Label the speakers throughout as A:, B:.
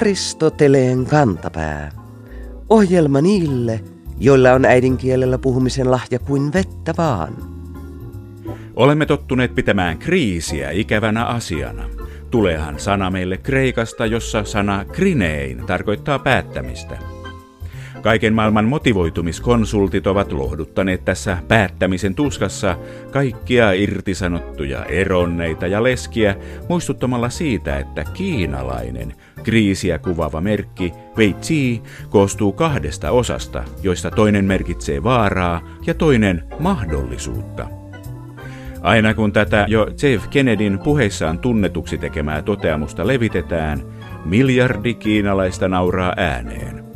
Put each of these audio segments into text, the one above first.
A: Aristoteleen kantapää. Ohjelma niille, joilla on äidinkielellä puhumisen lahja kuin vettä vaan.
B: Olemme tottuneet pitämään kriisiä ikävänä asiana. Tuleehan sana meille Kreikasta, jossa sana krinein tarkoittaa päättämistä. Kaiken maailman motivoitumiskonsultit ovat lohduttaneet tässä päättämisen tuskassa kaikkia irtisanottuja, eronneita ja leskiä muistuttamalla siitä, että kiinalainen kriisiä kuvaava merkki Weitsi koostuu kahdesta osasta, joista toinen merkitsee vaaraa ja toinen mahdollisuutta. Aina kun tätä jo Jeff Kennedyn puheissaan tunnetuksi tekemää toteamusta levitetään, miljardi kiinalaista nauraa ääneen.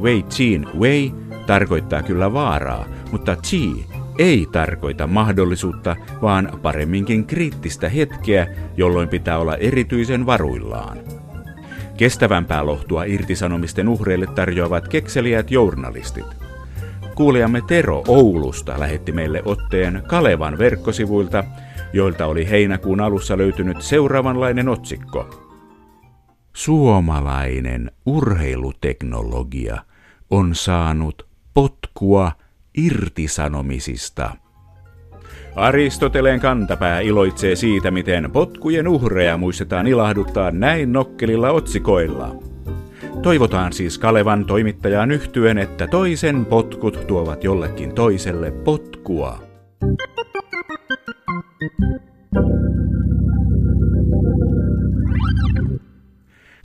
B: Wei Chin Wei tarkoittaa kyllä vaaraa, mutta Chi ei tarkoita mahdollisuutta, vaan paremminkin kriittistä hetkeä, jolloin pitää olla erityisen varuillaan. Kestävämpää lohtua irtisanomisten uhreille tarjoavat kekseliät journalistit. Kuulijamme Tero Oulusta lähetti meille otteen Kalevan verkkosivuilta, joilta oli heinäkuun alussa löytynyt seuraavanlainen otsikko. Suomalainen urheiluteknologia on saanut potkua irtisanomisista. Aristoteleen kantapää iloitsee siitä, miten potkujen uhreja muistetaan ilahduttaa näin nokkelilla otsikoilla. Toivotaan siis Kalevan toimittajaan yhtyen, että toisen potkut tuovat jollekin toiselle potkua.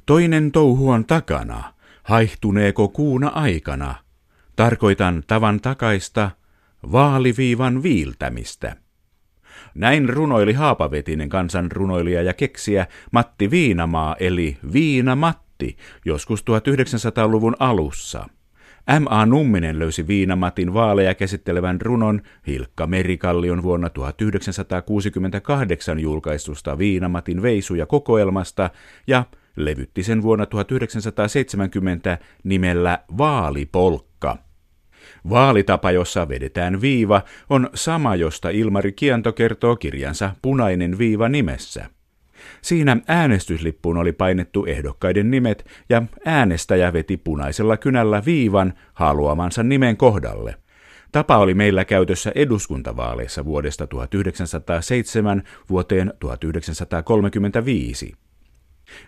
B: Toinen touhu on takana. Haihtuneeko kuuna aikana? Tarkoitan tavan takaista vaaliviivan viiltämistä. Näin runoili haapavetinen kansanrunoilija ja keksiä Matti Viinamaa eli Viina Matti joskus 1900-luvun alussa. M.A. Numminen löysi Viinamatin vaaleja käsittelevän runon Hilkka Merikallion vuonna 1968 julkaistusta Viinamatin veisuja kokoelmasta ja levytti sen vuonna 1970 nimellä Vaalipolkka. Vaalitapa, jossa vedetään viiva, on sama, josta Ilmari Kianto kertoo kirjansa Punainen viiva nimessä. Siinä äänestyslippuun oli painettu ehdokkaiden nimet ja äänestäjä veti punaisella kynällä viivan haluamansa nimen kohdalle. Tapa oli meillä käytössä eduskuntavaaleissa vuodesta 1907 vuoteen 1935.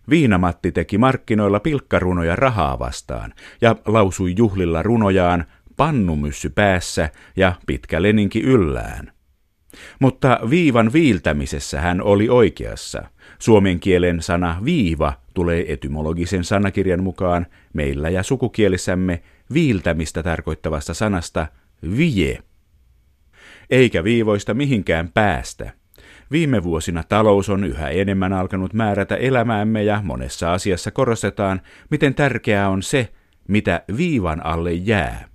B: Viinamatti teki markkinoilla pilkkarunoja rahaa vastaan ja lausui juhlilla runojaan pannumyssy päässä ja pitkä leninki yllään. Mutta viivan viiltämisessä hän oli oikeassa. Suomen kielen sana viiva tulee etymologisen sanakirjan mukaan meillä ja sukukielissämme viiltämistä tarkoittavasta sanasta vie. Eikä viivoista mihinkään päästä. Viime vuosina talous on yhä enemmän alkanut määrätä elämäämme ja monessa asiassa korostetaan, miten tärkeää on se, mitä viivan alle jää.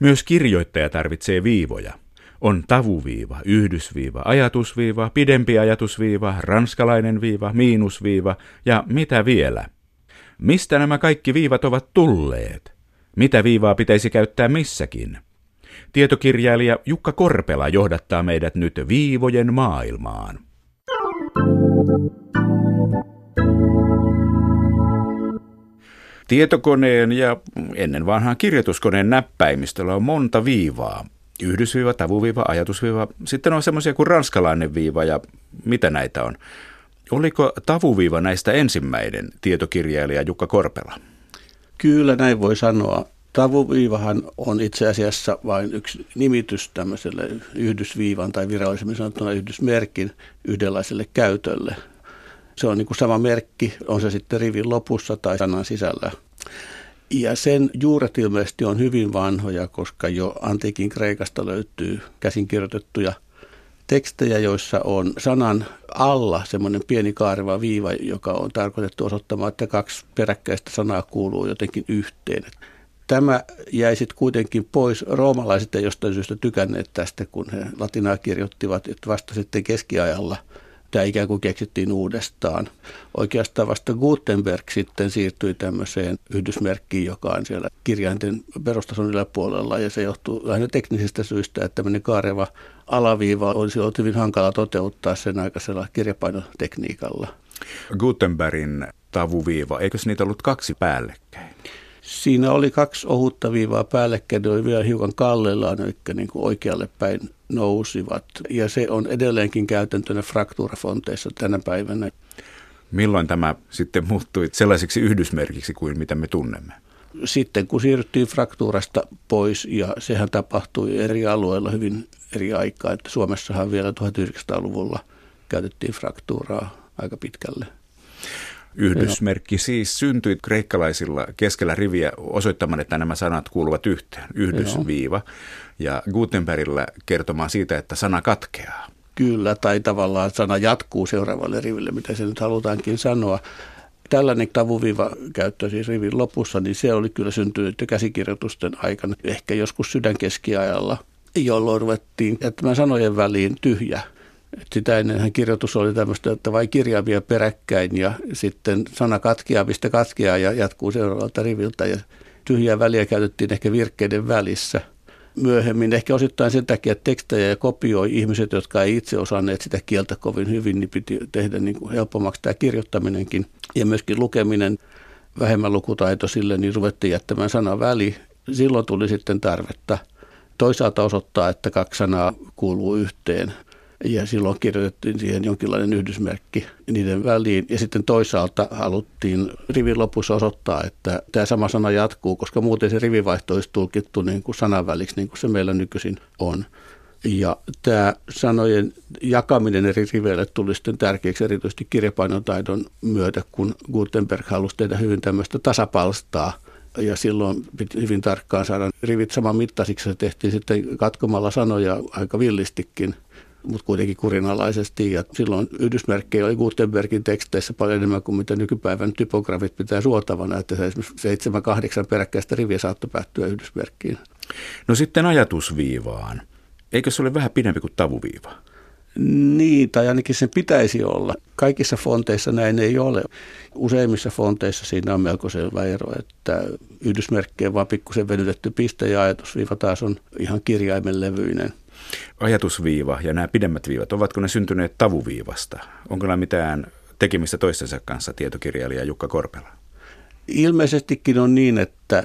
B: Myös kirjoittaja tarvitsee viivoja. On tavuviiva, yhdysviiva, ajatusviiva, pidempi ajatusviiva, ranskalainen viiva, miinusviiva ja mitä vielä. Mistä nämä kaikki viivat ovat tulleet? Mitä viivaa pitäisi käyttää missäkin? Tietokirjailija Jukka Korpela johdattaa meidät nyt viivojen maailmaan. Tietokoneen ja ennen vanhaan kirjoituskoneen näppäimistöllä on monta viivaa. Yhdysviiva, tavuviiva, ajatusviiva. Sitten on semmoisia kuin ranskalainen viiva ja mitä näitä on. Oliko tavuviiva näistä ensimmäinen tietokirjailija Jukka Korpela?
C: Kyllä näin voi sanoa. Tavuviivahan on itse asiassa vain yksi nimitys tämmöiselle yhdysviivan tai virallisemmin sanottuna yhdysmerkin yhdenlaiselle käytölle. Se on niin kuin sama merkki, on se sitten rivin lopussa tai sanan sisällä. Ja sen juuret ilmeisesti on hyvin vanhoja, koska jo antiikin Kreikasta löytyy käsinkirjoitettuja tekstejä, joissa on sanan alla semmoinen pieni kaareva viiva, joka on tarkoitettu osoittamaan, että kaksi peräkkäistä sanaa kuuluu jotenkin yhteen. Tämä jäi sitten kuitenkin pois. Roomalaiset ei jostain syystä tykänneet tästä, kun he latinaa kirjoittivat, että vasta sitten keskiajalla tämä ikään kuin keksittiin uudestaan. Oikeastaan vasta Gutenberg sitten siirtyi tämmöiseen yhdysmerkkiin, joka on siellä kirjainten perustason yläpuolella ja se johtuu lähinnä teknisistä syistä, että tämmöinen kaareva alaviiva olisi ollut hyvin hankala toteuttaa sen aikaisella kirjapainotekniikalla.
B: Gutenbergin tavuviiva. Eikö niitä ollut kaksi päällekkäin?
C: Siinä oli kaksi ohutta viivaa päällekkäin, ne oli vielä hiukan kallellaan, eli niin kuin oikealle päin nousivat. Ja se on edelleenkin käytäntönä fraktuurafonteissa tänä päivänä.
B: Milloin tämä sitten muuttui sellaiseksi yhdysmerkiksi kuin mitä me tunnemme?
C: Sitten kun siirryttiin fraktuurasta pois, ja sehän tapahtui eri alueilla hyvin eri aikaa, että Suomessahan vielä 1900-luvulla käytettiin fraktuuraa aika pitkälle.
B: Yhdysmerkki siis syntyi kreikkalaisilla keskellä riviä osoittamaan, että nämä sanat kuuluvat yhteen, yhdysviiva, ja Gutenbergillä kertomaan siitä, että sana katkeaa.
C: Kyllä, tai tavallaan sana jatkuu seuraavalle riville, mitä se nyt halutaankin sanoa. Tällainen tavuviiva käyttö siis rivin lopussa, niin se oli kyllä syntynyt jo käsikirjoitusten aikana, ehkä joskus sydänkeskiajalla, jolloin ruvettiin jättämään sanojen väliin tyhjä et sitä ennenhän kirjoitus oli tämmöistä, että vain kirjaimia peräkkäin ja sitten sana katkeaa, mistä katkeaa ja jatkuu seuraavalta riviltä ja tyhjää väliä käytettiin ehkä virkkeiden välissä. Myöhemmin ehkä osittain sen takia, että tekstejä ja kopioi ihmiset, jotka ei itse osanneet sitä kieltä kovin hyvin, niin piti tehdä niin kuin helpommaksi tämä kirjoittaminenkin ja myöskin lukeminen vähemmän lukutaito sille, niin ruvettiin jättämään sana väli. Silloin tuli sitten tarvetta toisaalta osoittaa, että kaksi sanaa kuuluu yhteen – ja silloin kirjoitettiin siihen jonkinlainen yhdysmerkki niiden väliin. Ja sitten toisaalta haluttiin rivin lopussa osoittaa, että tämä sama sana jatkuu, koska muuten se rivivaihto olisi tulkittu niin kuin sananväliksi, niin kuin se meillä nykyisin on. Ja tämä sanojen jakaminen eri riveille tuli sitten tärkeäksi erityisesti kirjapainotaidon myötä, kun Gutenberg halusi tehdä hyvin tämmöistä tasapalstaa. Ja silloin piti hyvin tarkkaan saada rivit saman mittaisiksi. Se tehtiin sitten katkomalla sanoja aika villistikin – mutta kuitenkin kurinalaisesti. Ja silloin yhdysmerkkejä oli Gutenbergin teksteissä paljon enemmän kuin mitä nykypäivän typografit pitää suotavana, että se esimerkiksi seitsemän, kahdeksan peräkkäistä riviä saattoi päättyä yhdysmerkkiin.
B: No sitten ajatusviivaan. Eikö se ole vähän pidempi kuin tavuviiva?
C: Niin, tai ainakin sen pitäisi olla. Kaikissa fonteissa näin ei ole. Useimmissa fonteissa siinä on melko selvä ero, että yhdysmerkkejä on vaan pikkusen venytetty piste ja ajatusviiva taas on ihan kirjaimenlevyinen
B: ajatusviiva ja nämä pidemmät viivat, ovatko ne syntyneet tavuviivasta? Onko nämä mitään tekemistä toistensa kanssa, tietokirjailija Jukka Korpela?
C: Ilmeisestikin on niin, että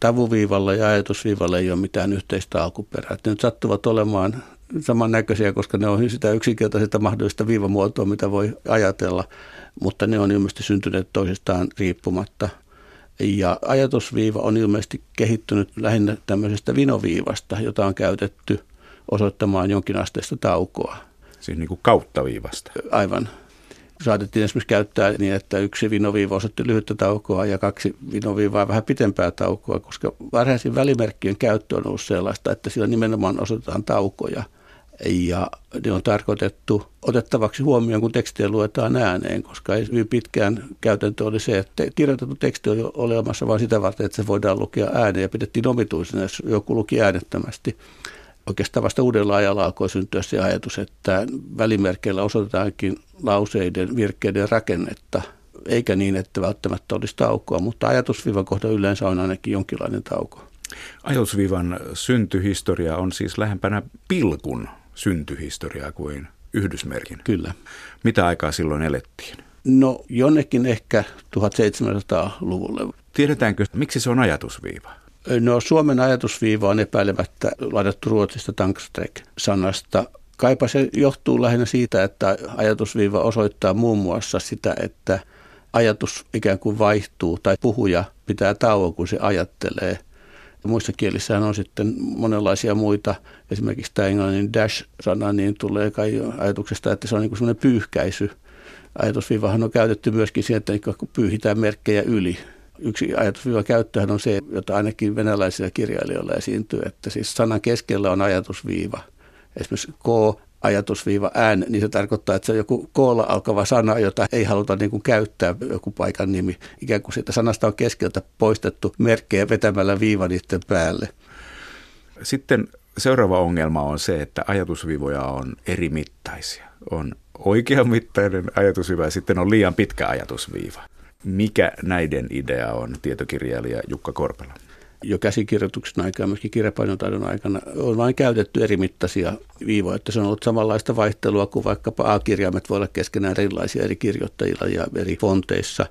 C: tavuviivalla ja ajatusviivalla ei ole mitään yhteistä alkuperää. Ne nyt sattuvat olemaan samannäköisiä, koska ne on sitä yksinkertaisesta mahdollista viivamuotoa, mitä voi ajatella, mutta ne on ilmeisesti syntyneet toisistaan riippumatta. Ja ajatusviiva on ilmeisesti kehittynyt lähinnä tämmöisestä vinoviivasta, jota on käytetty – osoittamaan jonkinasteista taukoa.
B: Siis niin kuin kautta viivasta.
C: Aivan. Saatettiin esimerkiksi käyttää niin, että yksi vinoviiva osoitti lyhyttä taukoa ja kaksi vinoviivaa vähän pitempää taukoa, koska varhaisin välimerkkien käyttö on ollut sellaista, että sillä nimenomaan osoitetaan taukoja. Ja ne on tarkoitettu otettavaksi huomioon, kun tekstiä luetaan ääneen, koska hyvin pitkään käytäntö oli se, että kirjoitettu teksti oli olemassa vain sitä varten, että se voidaan lukea ääneen ja pidettiin omituisena, jos joku luki äänettömästi oikeastaan vasta uudella ajalla alkoi syntyä se ajatus, että välimerkeillä osoitetaankin lauseiden, virkkeiden rakennetta, eikä niin, että välttämättä olisi taukoa, mutta ajatusviivan kohta yleensä on ainakin jonkinlainen tauko.
B: Ajatusviivan syntyhistoria on siis lähempänä pilkun syntyhistoriaa kuin yhdysmerkin.
C: Kyllä.
B: Mitä aikaa silloin elettiin?
C: No jonnekin ehkä 1700-luvulle.
B: Tiedetäänkö, miksi se on ajatusviiva?
C: No Suomen ajatusviiva on epäilemättä ladattu ruotsista tankstrek-sanasta. Kaipa se johtuu lähinnä siitä, että ajatusviiva osoittaa muun muassa sitä, että ajatus ikään kuin vaihtuu tai puhuja pitää tauon, kun se ajattelee. Muissa kielissähän on sitten monenlaisia muita. Esimerkiksi tämä englannin dash-sana niin tulee kai ajatuksesta, että se on niin kuin semmoinen pyyhkäisy. Ajatusviivahan on käytetty myöskin siihen, että pyyhitään merkkejä yli yksi ajatusviiva käyttöhän on se, jota ainakin venäläisillä kirjailijoilla esiintyy, että siis sanan keskellä on ajatusviiva. Esimerkiksi K ajatusviiva ään, niin se tarkoittaa, että se on joku koolla alkava sana, jota ei haluta niin kuin käyttää, joku paikan nimi. Ikään kuin siitä sanasta on keskeltä poistettu merkkejä vetämällä viiva niiden päälle.
B: Sitten seuraava ongelma on se, että ajatusviivoja on eri mittaisia. On oikeamittainen ajatusviiva ja sitten on liian pitkä ajatusviiva. Mikä näiden idea on, tietokirjailija Jukka Korpela?
C: Jo käsikirjoituksen aikana, myöskin kirjapainotaidon aikana, on vain käytetty eri mittaisia viivoja. Että se on ollut samanlaista vaihtelua kuin vaikkapa A-kirjaimet voi olla keskenään erilaisia eri kirjoittajilla ja eri fonteissa.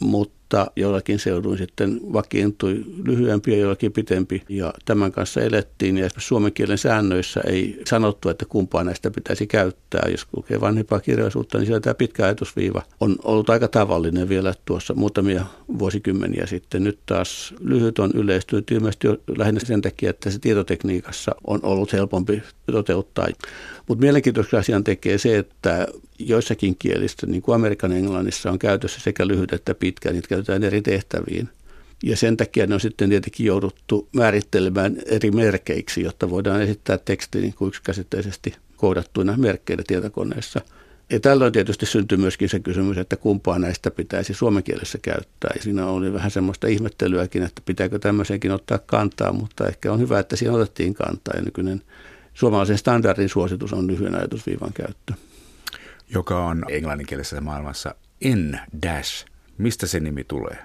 C: mutta mutta jollakin seuduin sitten vakiintui lyhyempi ja jollakin pitempi. Ja tämän kanssa elettiin ja suomen kielen säännöissä ei sanottu, että kumpaa näistä pitäisi käyttää. Jos lukee vanhempaa kirjallisuutta, niin siellä tämä pitkä ajatusviiva on ollut aika tavallinen vielä tuossa muutamia vuosikymmeniä sitten. Nyt taas lyhyt on yleistynyt ilmeisesti lähinnä sen takia, että se tietotekniikassa on ollut helpompi toteuttaa. Mutta mielenkiintoisen asian tekee se, että joissakin kielistä, niin kuin Amerikan englannissa on käytössä sekä lyhyt että pitkä, niitä käytetään eri tehtäviin. Ja sen takia ne on sitten tietenkin jouduttu määrittelemään eri merkeiksi, jotta voidaan esittää teksti niin kuin yksikäsitteisesti koodattuina merkkeinä tietokoneessa. Ja tällöin tietysti syntyy myöskin se kysymys, että kumpaa näistä pitäisi suomen kielessä käyttää. Ja siinä oli vähän semmoista ihmettelyäkin, että pitääkö tämmöisenkin ottaa kantaa, mutta ehkä on hyvä, että siinä otettiin kantaa. Ja nykyinen suomalaisen standardin suositus on lyhyen ajatusviivan käyttö
B: joka on englanninkielisessä maailmassa N-dash. Mistä se nimi tulee?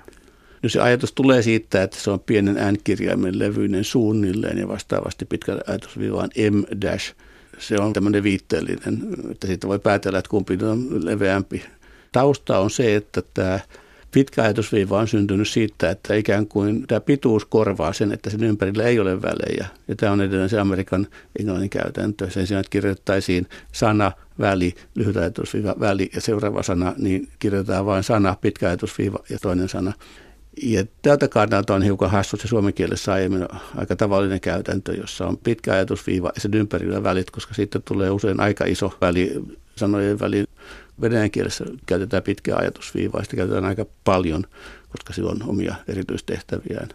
C: No se ajatus tulee siitä, että se on pienen n-kirjaimen levyinen suunnilleen ja vastaavasti pitkä ajatusviiva on M-dash. Se on tämmöinen viitteellinen, että siitä voi päätellä, että kumpi on leveämpi. Tausta on se, että tämä pitkä ajatusviiva on syntynyt siitä, että ikään kuin tämä pituus korvaa sen, että sen ympärillä ei ole välejä. Ja tämä on edelleen se Amerikan englannin käytäntö. Sen sijaan, että kirjoittaisiin sana, väli, lyhyt ajatusviiva, väli ja seuraava sana, niin kirjoitetaan vain sana, pitkä ajatusviiva ja toinen sana. Ja tältä kannalta on hiukan hassut se suomen kielessä aiemmin aika tavallinen käytäntö, jossa on pitkä ajatusviiva ja sen ympärillä välit, koska siitä tulee usein aika iso väli sanojen väliin venäjän kielessä käytetään pitkää ajatusviivaa, sitä käytetään aika paljon, koska sillä on omia erityistehtäviään.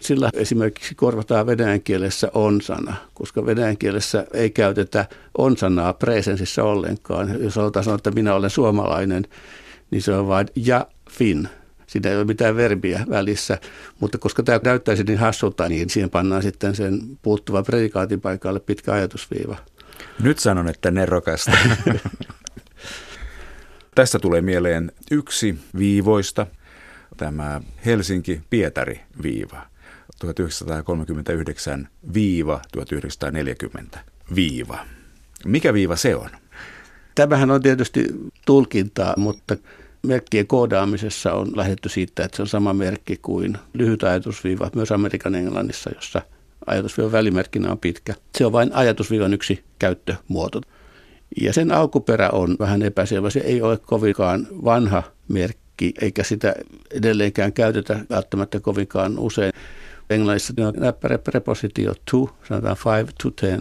C: Sillä esimerkiksi korvataan venäjän kielessä on-sana, koska venäjän kielessä ei käytetä on-sanaa presensissä ollenkaan. Jos halutaan sanoa, että minä olen suomalainen, niin se on vain ja fin. Siinä ei ole mitään verbiä välissä, mutta koska tämä näyttäisi niin hassulta, niin siihen pannaan sitten sen puuttuva predikaatin paikalle pitkä ajatusviiva.
B: Nyt sanon, että nerokasta. Tästä tulee mieleen yksi viivoista, tämä Helsinki-Pietari-viiva. 1939 viiva 1940 viiva. Mikä viiva se on?
C: Tämähän on tietysti tulkintaa, mutta merkkien koodaamisessa on lähdetty siitä, että se on sama merkki kuin lyhyt ajatusviiva myös Amerikan englannissa, jossa ajatusviivan välimerkkinä on pitkä. Se on vain ajatusviivan yksi käyttömuoto. Ja sen alkuperä on vähän epäselvä. Se ei ole kovinkaan vanha merkki, eikä sitä edelleenkään käytetä välttämättä kovinkaan usein. Englannissa on näppärä prepositio to, sanotaan five to ten.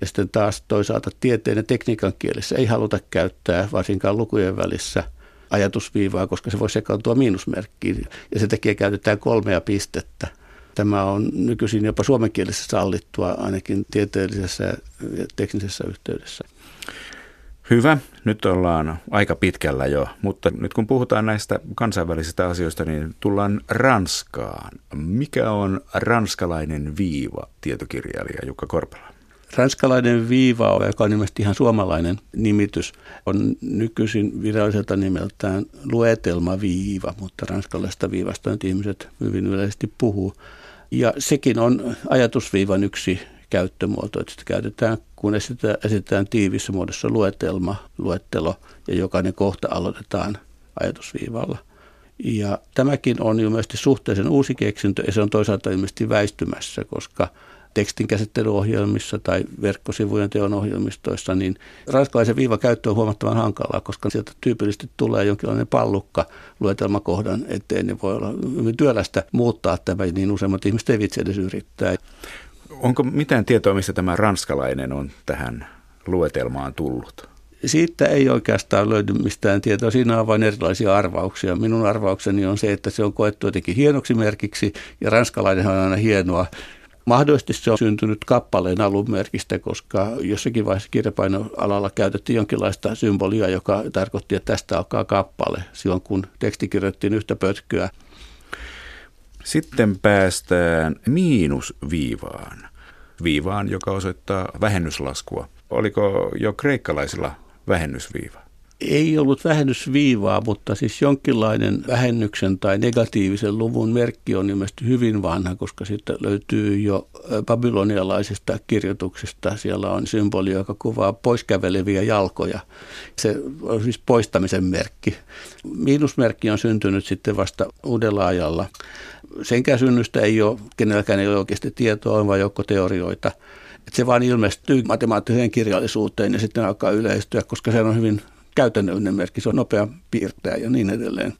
C: Ja sitten taas toisaalta tieteen ja tekniikan kielessä ei haluta käyttää varsinkaan lukujen välissä ajatusviivaa, koska se voi sekaantua miinusmerkkiin. Ja sen takia käytetään kolmea pistettä. Tämä on nykyisin jopa suomen kielessä sallittua ainakin tieteellisessä ja teknisessä yhteydessä.
B: Hyvä, nyt ollaan aika pitkällä jo, mutta nyt kun puhutaan näistä kansainvälisistä asioista, niin tullaan Ranskaan. Mikä on ranskalainen viiva, tietokirjailija Jukka Korpela?
C: Ranskalainen viiva, joka on ilmeisesti ihan suomalainen nimitys, on nykyisin viralliselta nimeltään luetelmaviiva, mutta ranskalaisesta viivasta nyt ihmiset hyvin yleisesti puhuu. Ja sekin on ajatusviivan yksi käyttömuoto, että sitä käytetään, kun esitetään, esitetään tiivissä muodossa luetelma, luettelo ja jokainen kohta aloitetaan ajatusviivalla. Ja tämäkin on ilmeisesti suhteellisen uusi keksintö ja se on toisaalta ilmeisesti väistymässä, koska tekstin käsittelyohjelmissa tai verkkosivujen teon ohjelmistoissa, niin ranskalaisen viivakäyttö on huomattavan hankalaa, koska sieltä tyypillisesti tulee jonkinlainen pallukka luetelmakohdan eteen, niin voi olla hyvin työlästä muuttaa tämä, niin useimmat ihmiset ei vitsi edes yrittää.
B: Onko mitään tietoa, missä tämä ranskalainen on tähän luetelmaan tullut?
C: Siitä ei oikeastaan löydy mistään tietoa. Siinä on vain erilaisia arvauksia. Minun arvaukseni on se, että se on koettu jotenkin hienoksi merkiksi ja ranskalainen on aina hienoa. Mahdollisesti se on syntynyt kappaleen alunmerkistä, koska jossakin vaiheessa kirjapainoalalla käytettiin jonkinlaista symbolia, joka tarkoitti, että tästä alkaa kappale silloin, kun teksti kirjoittiin yhtä pötköä.
B: Sitten päästään miinusviivaan, viivaan, joka osoittaa vähennyslaskua. Oliko jo kreikkalaisilla vähennysviiva?
C: Ei ollut vähennysviivaa, mutta siis jonkinlainen vähennyksen tai negatiivisen luvun merkki on ilmeisesti hyvin vanha, koska sitten löytyy jo babylonialaisista kirjoituksista. Siellä on symboli, joka kuvaa poiskäveleviä jalkoja. Se on siis poistamisen merkki. Miinusmerkki on syntynyt sitten vasta uudella ajalla. Senkään synnystä ei ole, kenelläkään ei ole oikeasti tietoa, on vain joukko teorioita. Että se vaan ilmestyy matemaattiseen kirjallisuuteen ja sitten alkaa yleistyä, koska se on hyvin käytännöllinen merkki, se on nopea piirtää ja niin edelleen.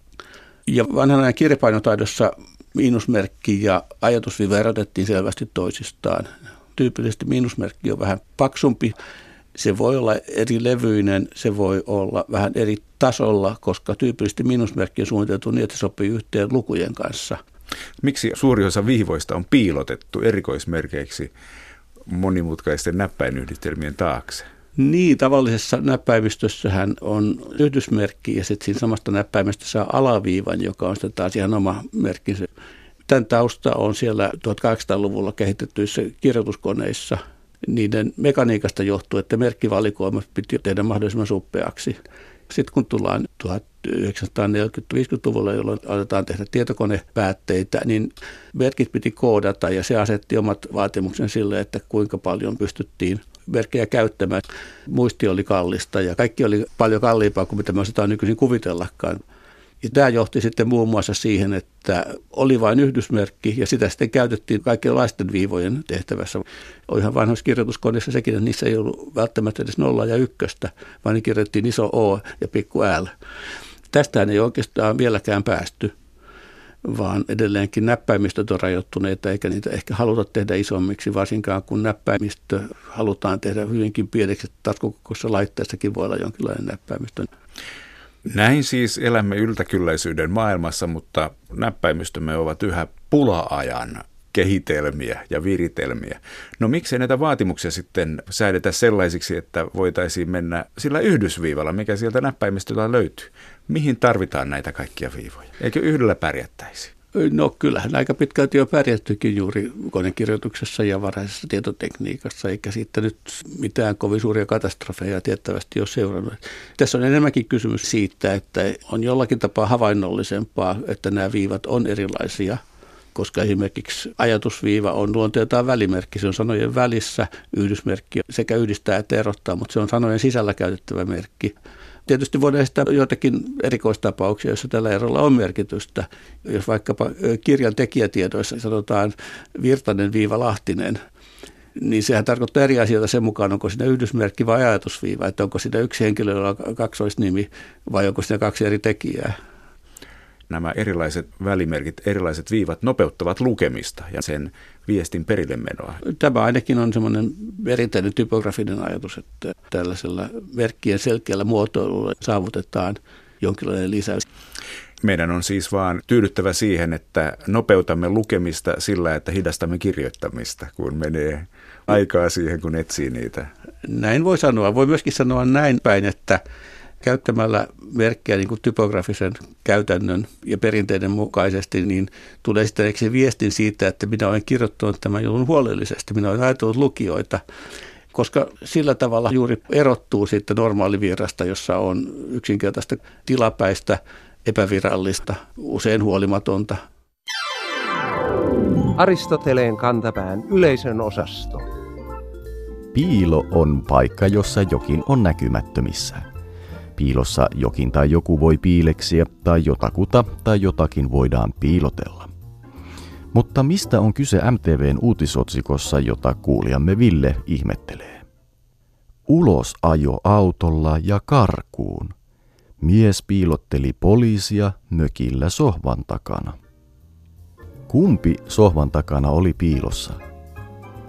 C: Ja vanhana kirjapainotaidossa miinusmerkki ja ajatusviiva erotettiin selvästi toisistaan. Tyypillisesti miinusmerkki on vähän paksumpi. Se voi olla eri levyinen, se voi olla vähän eri tasolla, koska tyypillisesti miinusmerkki on suunniteltu niin, että se sopii yhteen lukujen kanssa.
B: Miksi suuri osa viivoista on piilotettu erikoismerkeiksi monimutkaisten näppäinyhdistelmien taakse?
C: Niin, tavallisessa näppäimistössähän on yhdysmerkki ja sitten siinä samasta näppäimestä saa alaviivan, joka on sitten taas ihan oma merkkinsä. Tämän tausta on siellä 1800-luvulla kehitettyissä kirjoituskoneissa. Niiden mekaniikasta johtuu, että merkkivalikoima piti tehdä mahdollisimman suppeaksi. Sitten kun tullaan 1940-50-luvulla, jolloin aletaan tehdä tietokonepäätteitä, niin merkit piti koodata ja se asetti omat vaatimuksen sille, että kuinka paljon pystyttiin merkkejä käyttämään. Muisti oli kallista ja kaikki oli paljon kalliimpaa kuin mitä me osataan nykyisin kuvitellakaan. Ja tämä johti sitten muun muassa siihen, että oli vain yhdysmerkki ja sitä sitten käytettiin kaikenlaisten viivojen tehtävässä. Oli ihan vanhoissa kirjoituskoneissa sekin, että niissä ei ollut välttämättä edes nolla ja ykköstä, vaan ne kirjoitettiin iso O ja pikku L. Tästähän ei oikeastaan vieläkään päästy vaan edelleenkin näppäimistöt on rajoittuneita, eikä niitä ehkä haluta tehdä isommiksi, varsinkaan kun näppäimistö halutaan tehdä hyvinkin pieneksi. Taskukokoisessa laitteessakin voi olla jonkinlainen näppäimistö.
B: Näin siis elämme yltäkylläisyyden maailmassa, mutta näppäimistömme ovat yhä pula-ajan kehitelmiä ja viritelmiä. No miksi näitä vaatimuksia sitten säädetä sellaisiksi, että voitaisiin mennä sillä yhdysviivalla, mikä sieltä näppäimistöltä löytyy? Mihin tarvitaan näitä kaikkia viivoja? Eikö yhdellä pärjättäisi?
C: No kyllähän aika pitkälti on pärjättykin juuri konekirjoituksessa ja varhaisessa tietotekniikassa, eikä siitä nyt mitään kovin suuria katastrofeja tiettävästi ole seurannut. Tässä on enemmänkin kysymys siitä, että on jollakin tapaa havainnollisempaa, että nämä viivat on erilaisia – koska esimerkiksi ajatusviiva on luonteeltaan välimerkki. Se on sanojen välissä yhdysmerkki sekä yhdistää että erottaa, mutta se on sanojen sisällä käytettävä merkki. Tietysti voidaan esittää joitakin erikoistapauksia, joissa tällä erolla on merkitystä. Jos vaikkapa kirjan tekijätiedoissa sanotaan Virtanen viiva Lahtinen, niin sehän tarkoittaa eri asioita sen mukaan, onko siinä yhdysmerkki vai ajatusviiva, että onko siinä yksi henkilö, jolla on kaksoisnimi vai onko siinä kaksi eri tekijää
B: nämä erilaiset välimerkit, erilaiset viivat nopeuttavat lukemista ja sen viestin perille menoa.
C: Tämä ainakin on semmoinen perinteinen typografinen ajatus, että tällaisella merkkien selkeällä muotoilulla saavutetaan jonkinlainen lisäys.
B: Meidän on siis vaan tyydyttävä siihen, että nopeutamme lukemista sillä, että hidastamme kirjoittamista, kun menee aikaa siihen, kun etsii niitä.
C: Näin voi sanoa. Voi myöskin sanoa näin päin, että käyttämällä merkkejä niin kuin typografisen käytännön ja perinteiden mukaisesti, niin tulee sitten se viestin siitä, että minä olen kirjoittanut tämän jutun huolellisesti, minä olen ajatellut lukijoita, koska sillä tavalla juuri erottuu sitten normaalivirrasta, jossa on yksinkertaista tilapäistä, epävirallista, usein huolimatonta.
D: Aristoteleen kantapään yleisön osasto.
E: Piilo on paikka, jossa jokin on näkymättömissä. Piilossa jokin tai joku voi piileksiä tai jotakuta tai jotakin voidaan piilotella. Mutta mistä on kyse MTVn uutisotsikossa, jota kuulijamme Ville ihmettelee? Ulos ajo autolla ja karkuun. Mies piilotteli poliisia mökillä sohvan takana. Kumpi sohvan takana oli piilossa?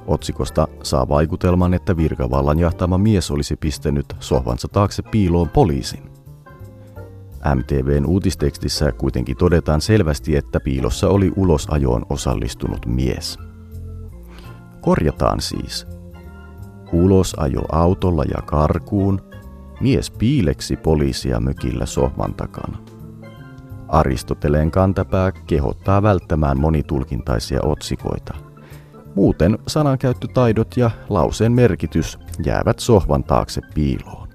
E: Otsikosta saa vaikutelman, että virkavallan jahtama mies olisi pistänyt sohvansa taakse piiloon poliisin. MTVn uutistekstissä kuitenkin todetaan selvästi, että piilossa oli ulosajoon osallistunut mies. Korjataan siis. Ulosajo autolla ja karkuun. Mies piileksi poliisia mökillä sohvan takana. Aristoteleen kantapää kehottaa välttämään monitulkintaisia otsikoita – Muuten sanankäyttötaidot ja lauseen merkitys jäävät sohvan taakse piiloon.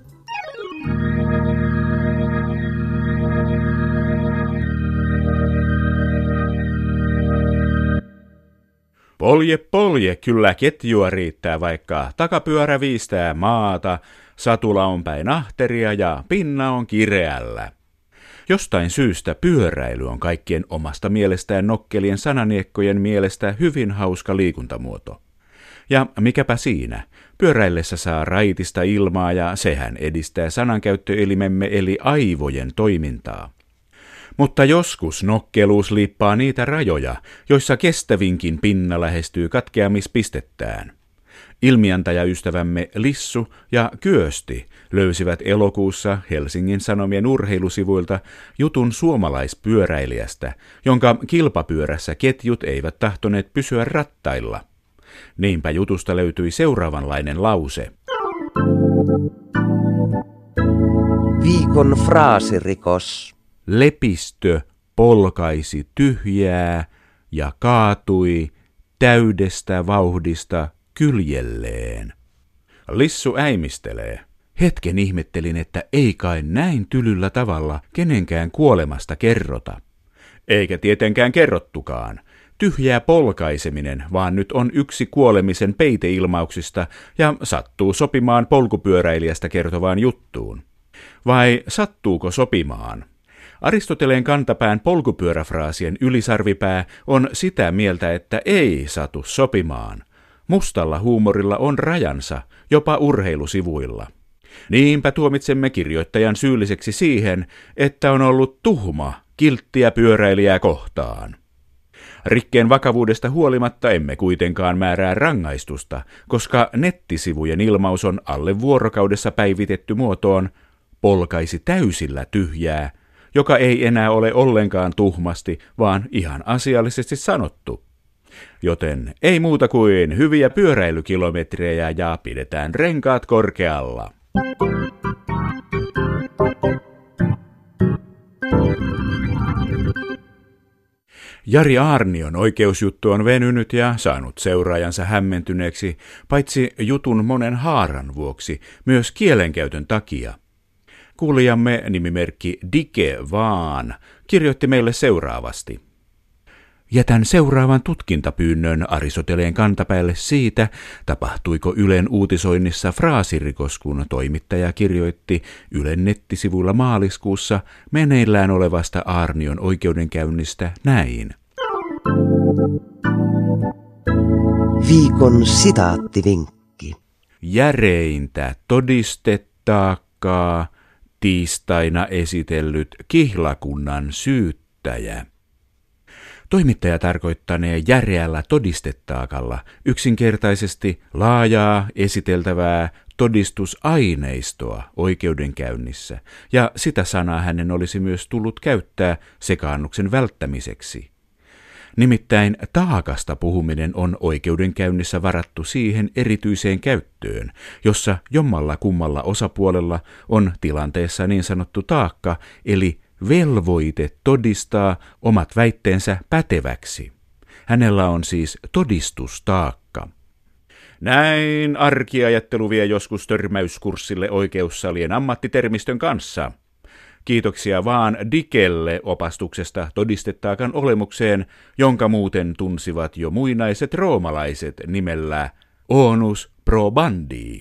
B: Polje, polje, kyllä ketjua riittää, vaikka takapyörä viistää maata, satula on päin ahteria ja pinna on kireällä. Jostain syystä pyöräily on kaikkien omasta mielestään nokkelien sananiekkojen mielestä hyvin hauska liikuntamuoto. Ja mikäpä siinä, pyöräillessä saa raitista ilmaa ja sehän edistää sanankäyttöelimemme eli aivojen toimintaa. Mutta joskus nokkeluus liippaa niitä rajoja, joissa kestävinkin pinna lähestyy katkeamispistettään. Ilmiantajaystävämme Lissu ja Kyösti löysivät elokuussa Helsingin Sanomien urheilusivuilta jutun suomalaispyöräilijästä, jonka kilpapyörässä ketjut eivät tahtoneet pysyä rattailla. Niinpä jutusta löytyi seuraavanlainen lause.
A: Viikon fraasirikos.
B: Lepistö polkaisi tyhjää ja kaatui täydestä vauhdista kyljelleen. Lissu äimistelee. Hetken ihmettelin, että ei kai näin tylyllä tavalla kenenkään kuolemasta kerrota. Eikä tietenkään kerrottukaan. Tyhjää polkaiseminen, vaan nyt on yksi kuolemisen peiteilmauksista ja sattuu sopimaan polkupyöräilijästä kertovaan juttuun. Vai sattuuko sopimaan? Aristoteleen kantapään polkupyöräfraasien ylisarvipää on sitä mieltä, että ei satu sopimaan. Mustalla huumorilla on rajansa, jopa urheilusivuilla. Niinpä tuomitsemme kirjoittajan syylliseksi siihen, että on ollut tuhma kilttiä pyöräilijää kohtaan. Rikkeen vakavuudesta huolimatta emme kuitenkaan määrää rangaistusta, koska nettisivujen ilmaus on alle vuorokaudessa päivitetty muotoon polkaisi täysillä tyhjää, joka ei enää ole ollenkaan tuhmasti, vaan ihan asiallisesti sanottu. Joten ei muuta kuin hyviä pyöräilykilometrejä ja pidetään renkaat korkealla. Jari Aarnion oikeusjuttu on venynyt ja saanut seuraajansa hämmentyneeksi, paitsi jutun monen haaran vuoksi, myös kielenkäytön takia. Kuulijamme nimimerkki Dike Vaan kirjoitti meille seuraavasti. Jätän seuraavan tutkintapyynnön Arisoteleen kantapäälle siitä, tapahtuiko Ylen uutisoinnissa fraasirikos, kun toimittaja kirjoitti Ylen nettisivuilla maaliskuussa meneillään olevasta Arnion oikeudenkäynnistä näin.
A: Viikon sitaattivinkki.
B: Järeintä todistettaakkaa tiistaina esitellyt kihlakunnan syyttäjä. Toimittaja tarkoittanee järeällä todistettaakalla yksinkertaisesti laajaa esiteltävää todistusaineistoa oikeudenkäynnissä, ja sitä sanaa hänen olisi myös tullut käyttää sekaannuksen välttämiseksi. Nimittäin taakasta puhuminen on oikeudenkäynnissä varattu siihen erityiseen käyttöön, jossa jommalla kummalla osapuolella on tilanteessa niin sanottu taakka, eli velvoite todistaa omat väitteensä päteväksi. Hänellä on siis todistustaakka. Näin arkiajattelu vie joskus törmäyskurssille oikeussalien ammattitermistön kanssa. Kiitoksia vaan Dikelle opastuksesta todistettaakan olemukseen, jonka muuten tunsivat jo muinaiset roomalaiset nimellä Onus probandi.